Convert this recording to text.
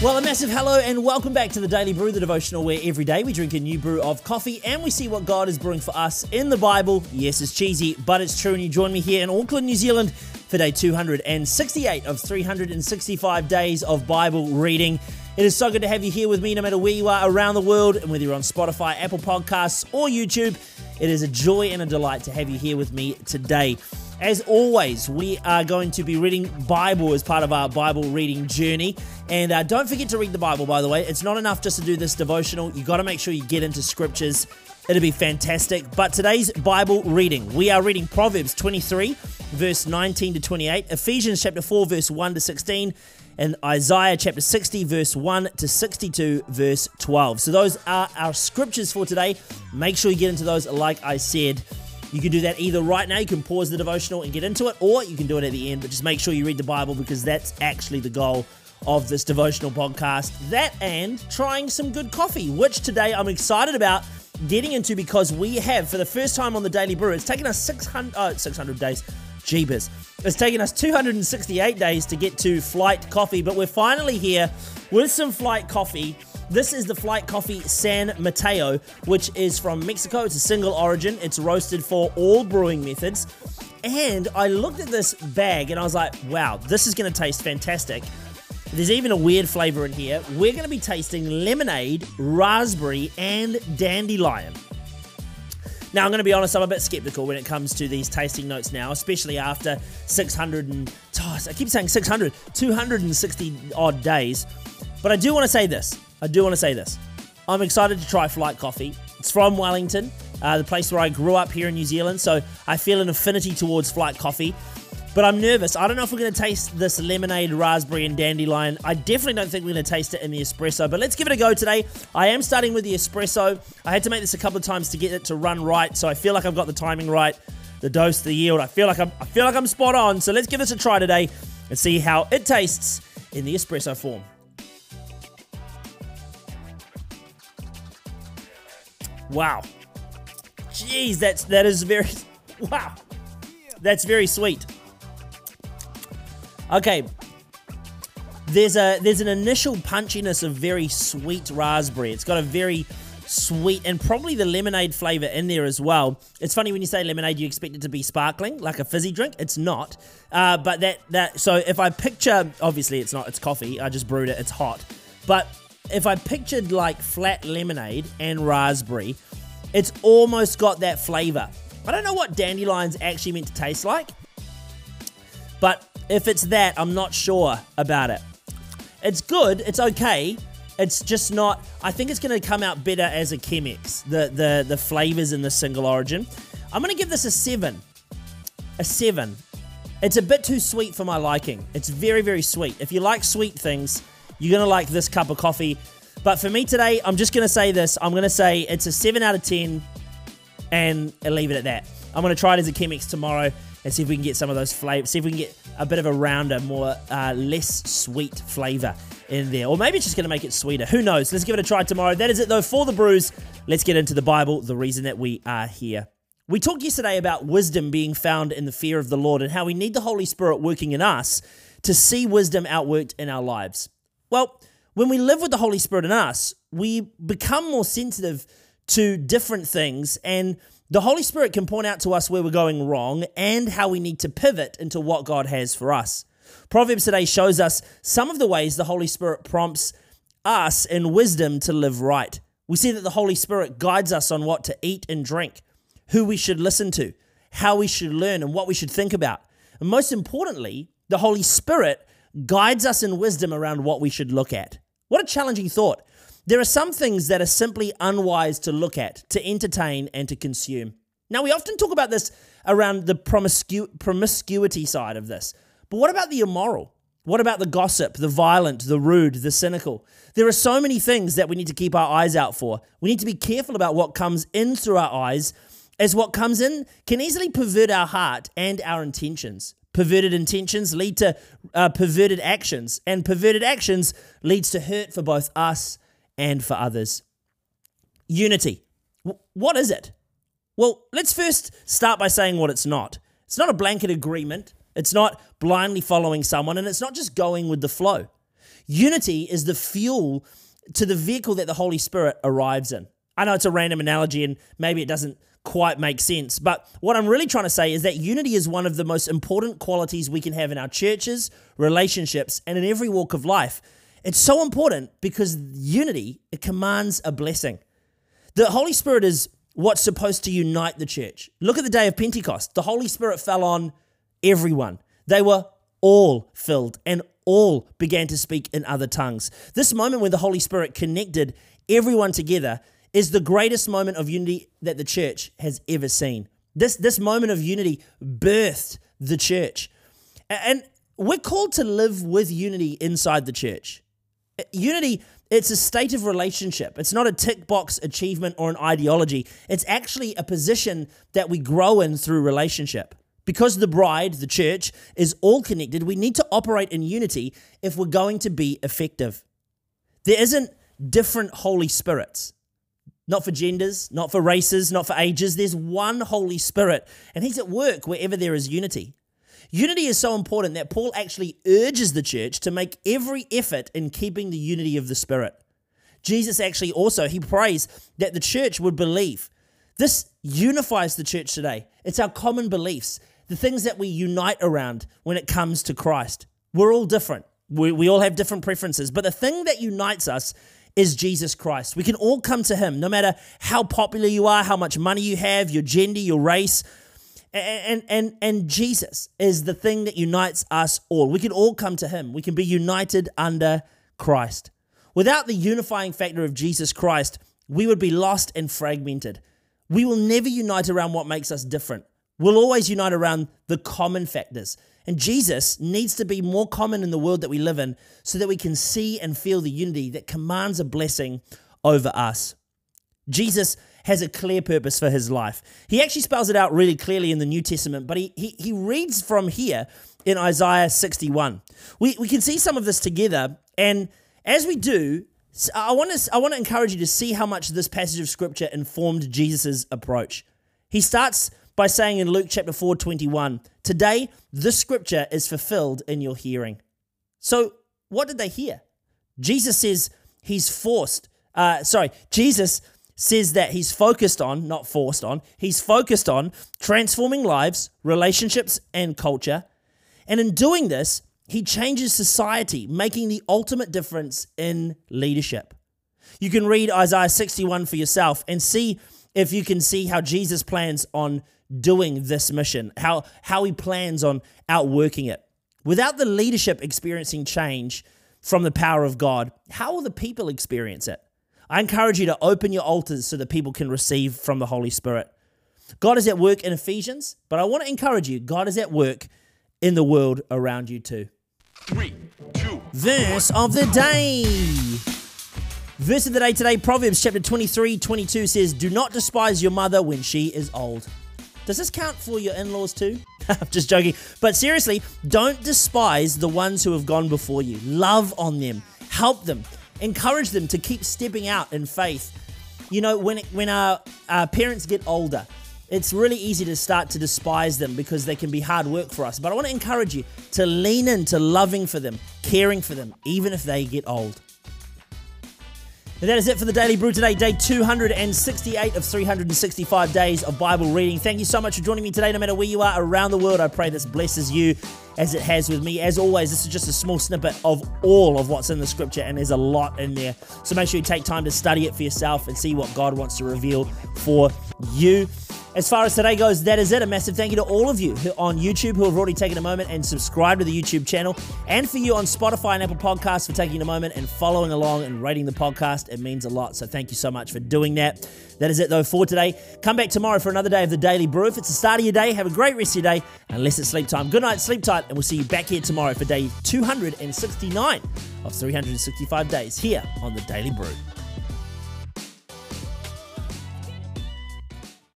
Well, a massive hello and welcome back to the Daily Brew, the devotional where every day we drink a new brew of coffee and we see what God is brewing for us in the Bible. Yes, it's cheesy, but it's true. And you join me here in Auckland, New Zealand for day 268 of 365 days of Bible reading. It is so good to have you here with me no matter where you are around the world and whether you're on Spotify, Apple Podcasts, or YouTube. It is a joy and a delight to have you here with me today. As always, we are going to be reading Bible as part of our Bible reading journey. And uh, don't forget to read the Bible, by the way. It's not enough just to do this devotional. You got to make sure you get into scriptures. It'll be fantastic. But today's Bible reading, we are reading Proverbs 23, verse 19 to 28, Ephesians chapter 4, verse 1 to 16, and Isaiah chapter 60, verse 1 to 62, verse 12. So those are our scriptures for today. Make sure you get into those, like I said. You can do that either right now, you can pause the devotional and get into it, or you can do it at the end, but just make sure you read the Bible because that's actually the goal of this devotional podcast. That and trying some good coffee, which today I'm excited about getting into because we have, for the first time on the Daily Brew, it's taken us 600, uh, 600 days. Jeebus. It's taken us 268 days to get to Flight Coffee, but we're finally here with some Flight Coffee this is the Flight Coffee San Mateo, which is from Mexico. It's a single origin. It's roasted for all brewing methods. And I looked at this bag and I was like, wow, this is going to taste fantastic. There's even a weird flavor in here. We're going to be tasting lemonade, raspberry, and dandelion. Now, I'm going to be honest, I'm a bit skeptical when it comes to these tasting notes now, especially after 600 and, oh, I keep saying 600, 260 odd days. But I do want to say this I do want to say this. I'm excited to try Flight Coffee. It's from Wellington, uh, the place where I grew up here in New Zealand, so I feel an affinity towards Flight Coffee. But I'm nervous. I don't know if we're going to taste this lemonade, raspberry, and dandelion. I definitely don't think we're going to taste it in the espresso, but let's give it a go today. I am starting with the espresso. I had to make this a couple of times to get it to run right, so I feel like I've got the timing right, the dose, the yield. I feel like I'm, I feel like I'm spot on. So let's give this a try today and see how it tastes in the espresso form. Wow. Jeez, that's that is very wow. That's very sweet. Okay. There's a there's an initial punchiness of very sweet raspberry. It's got a very sweet and probably the lemonade flavor in there as well. It's funny when you say lemonade, you expect it to be sparkling, like a fizzy drink. It's not. Uh, but that that so if I picture, obviously it's not. It's coffee. I just brewed it. It's hot. But if I pictured like flat lemonade and raspberry, it's almost got that flavor. I don't know what dandelion's actually meant to taste like, but if it's that, I'm not sure about it. It's good, it's okay. It's just not. I think it's going to come out better as a Chemex. The the the flavors in the single origin. I'm going to give this a seven. A seven. It's a bit too sweet for my liking. It's very very sweet. If you like sweet things, you're going to like this cup of coffee. But for me today, I'm just going to say this. I'm going to say it's a 7 out of 10 and I'll leave it at that. I'm going to try it as a Chemex tomorrow and see if we can get some of those flavors, see if we can get a bit of a rounder, more uh, less sweet flavor in there. Or maybe it's just going to make it sweeter. Who knows? Let's give it a try tomorrow. That is it though for the brews. Let's get into the Bible, the reason that we are here. We talked yesterday about wisdom being found in the fear of the Lord and how we need the Holy Spirit working in us to see wisdom outworked in our lives. Well, when we live with the Holy Spirit in us, we become more sensitive to different things, and the Holy Spirit can point out to us where we're going wrong and how we need to pivot into what God has for us. Proverbs today shows us some of the ways the Holy Spirit prompts us in wisdom to live right. We see that the Holy Spirit guides us on what to eat and drink, who we should listen to, how we should learn, and what we should think about. And most importantly, the Holy Spirit guides us in wisdom around what we should look at. What a challenging thought. There are some things that are simply unwise to look at, to entertain, and to consume. Now, we often talk about this around the promiscu- promiscuity side of this. But what about the immoral? What about the gossip, the violent, the rude, the cynical? There are so many things that we need to keep our eyes out for. We need to be careful about what comes in through our eyes, as what comes in can easily pervert our heart and our intentions. Perverted intentions lead to uh, perverted actions, and perverted actions leads to hurt for both us and for others. Unity. W- what is it? Well, let's first start by saying what it's not. It's not a blanket agreement. It's not blindly following someone, and it's not just going with the flow. Unity is the fuel to the vehicle that the Holy Spirit arrives in. I know it's a random analogy and maybe it doesn't quite make sense, but what I'm really trying to say is that unity is one of the most important qualities we can have in our churches, relationships, and in every walk of life. It's so important because unity it commands a blessing. The Holy Spirit is what's supposed to unite the church. Look at the day of Pentecost. The Holy Spirit fell on everyone. They were all filled and all began to speak in other tongues. This moment when the Holy Spirit connected everyone together is the greatest moment of unity that the church has ever seen. This, this moment of unity birthed the church. And we're called to live with unity inside the church. Uh, unity, it's a state of relationship. It's not a tick box achievement or an ideology. It's actually a position that we grow in through relationship. Because the bride, the church, is all connected, we need to operate in unity if we're going to be effective. There isn't different Holy Spirits, not for genders, not for races, not for ages. There's one Holy Spirit, and He's at work wherever there is unity. Unity is so important that Paul actually urges the church to make every effort in keeping the unity of the Spirit. Jesus actually also, he prays that the church would believe. This unifies the church today. It's our common beliefs the things that we unite around when it comes to Christ. We're all different. We, we all have different preferences, but the thing that unites us is Jesus Christ. We can all come to Him, no matter how popular you are, how much money you have, your gender, your race. And, and, and Jesus is the thing that unites us all. We can all come to Him. We can be united under Christ. Without the unifying factor of Jesus Christ, we would be lost and fragmented. We will never unite around what makes us different. We'll always unite around the common factors. And Jesus needs to be more common in the world that we live in so that we can see and feel the unity that commands a blessing over us. Jesus has a clear purpose for his life. He actually spells it out really clearly in the New Testament, but he, he, he reads from here in Isaiah 61. We, we can see some of this together, and as we do, I want, to, I want to encourage you to see how much this passage of scripture informed Jesus' approach. He starts by saying in Luke chapter 4, 21, Today, this scripture is fulfilled in your hearing. So, what did they hear? Jesus says he's forced, uh, sorry, Jesus says that he's focused on, not forced on, he's focused on transforming lives, relationships, and culture. And in doing this, he changes society, making the ultimate difference in leadership. You can read Isaiah 61 for yourself and see if you can see how Jesus plans on doing this mission, how, how he plans on outworking it. Without the leadership experiencing change from the power of God, how will the people experience it? I encourage you to open your altars so that people can receive from the Holy Spirit. God is at work in Ephesians, but I want to encourage you God is at work in the world around you too. Three, two, Verse of the day. Verse of the day today, Proverbs chapter 23 22 says, Do not despise your mother when she is old. Does this count for your in laws too? I'm just joking. But seriously, don't despise the ones who have gone before you. Love on them, help them, encourage them to keep stepping out in faith. You know, when, when our, our parents get older, it's really easy to start to despise them because they can be hard work for us. But I want to encourage you to lean into loving for them, caring for them, even if they get old. And that is it for the Daily Brew today, day 268 of 365 days of Bible reading. Thank you so much for joining me today, no matter where you are around the world. I pray this blesses you as it has with me. As always, this is just a small snippet of all of what's in the scripture, and there's a lot in there. So make sure you take time to study it for yourself and see what God wants to reveal for you. As far as today goes, that is it. A massive thank you to all of you on YouTube who have already taken a moment and subscribed to the YouTube channel, and for you on Spotify and Apple Podcasts for taking a moment and following along and rating the podcast. It means a lot. So thank you so much for doing that. That is it, though, for today. Come back tomorrow for another day of the Daily Brew. If it's the start of your day, have a great rest of your day, unless it's sleep time. Good night, sleep tight, and we'll see you back here tomorrow for day 269 of 365 days here on the Daily Brew.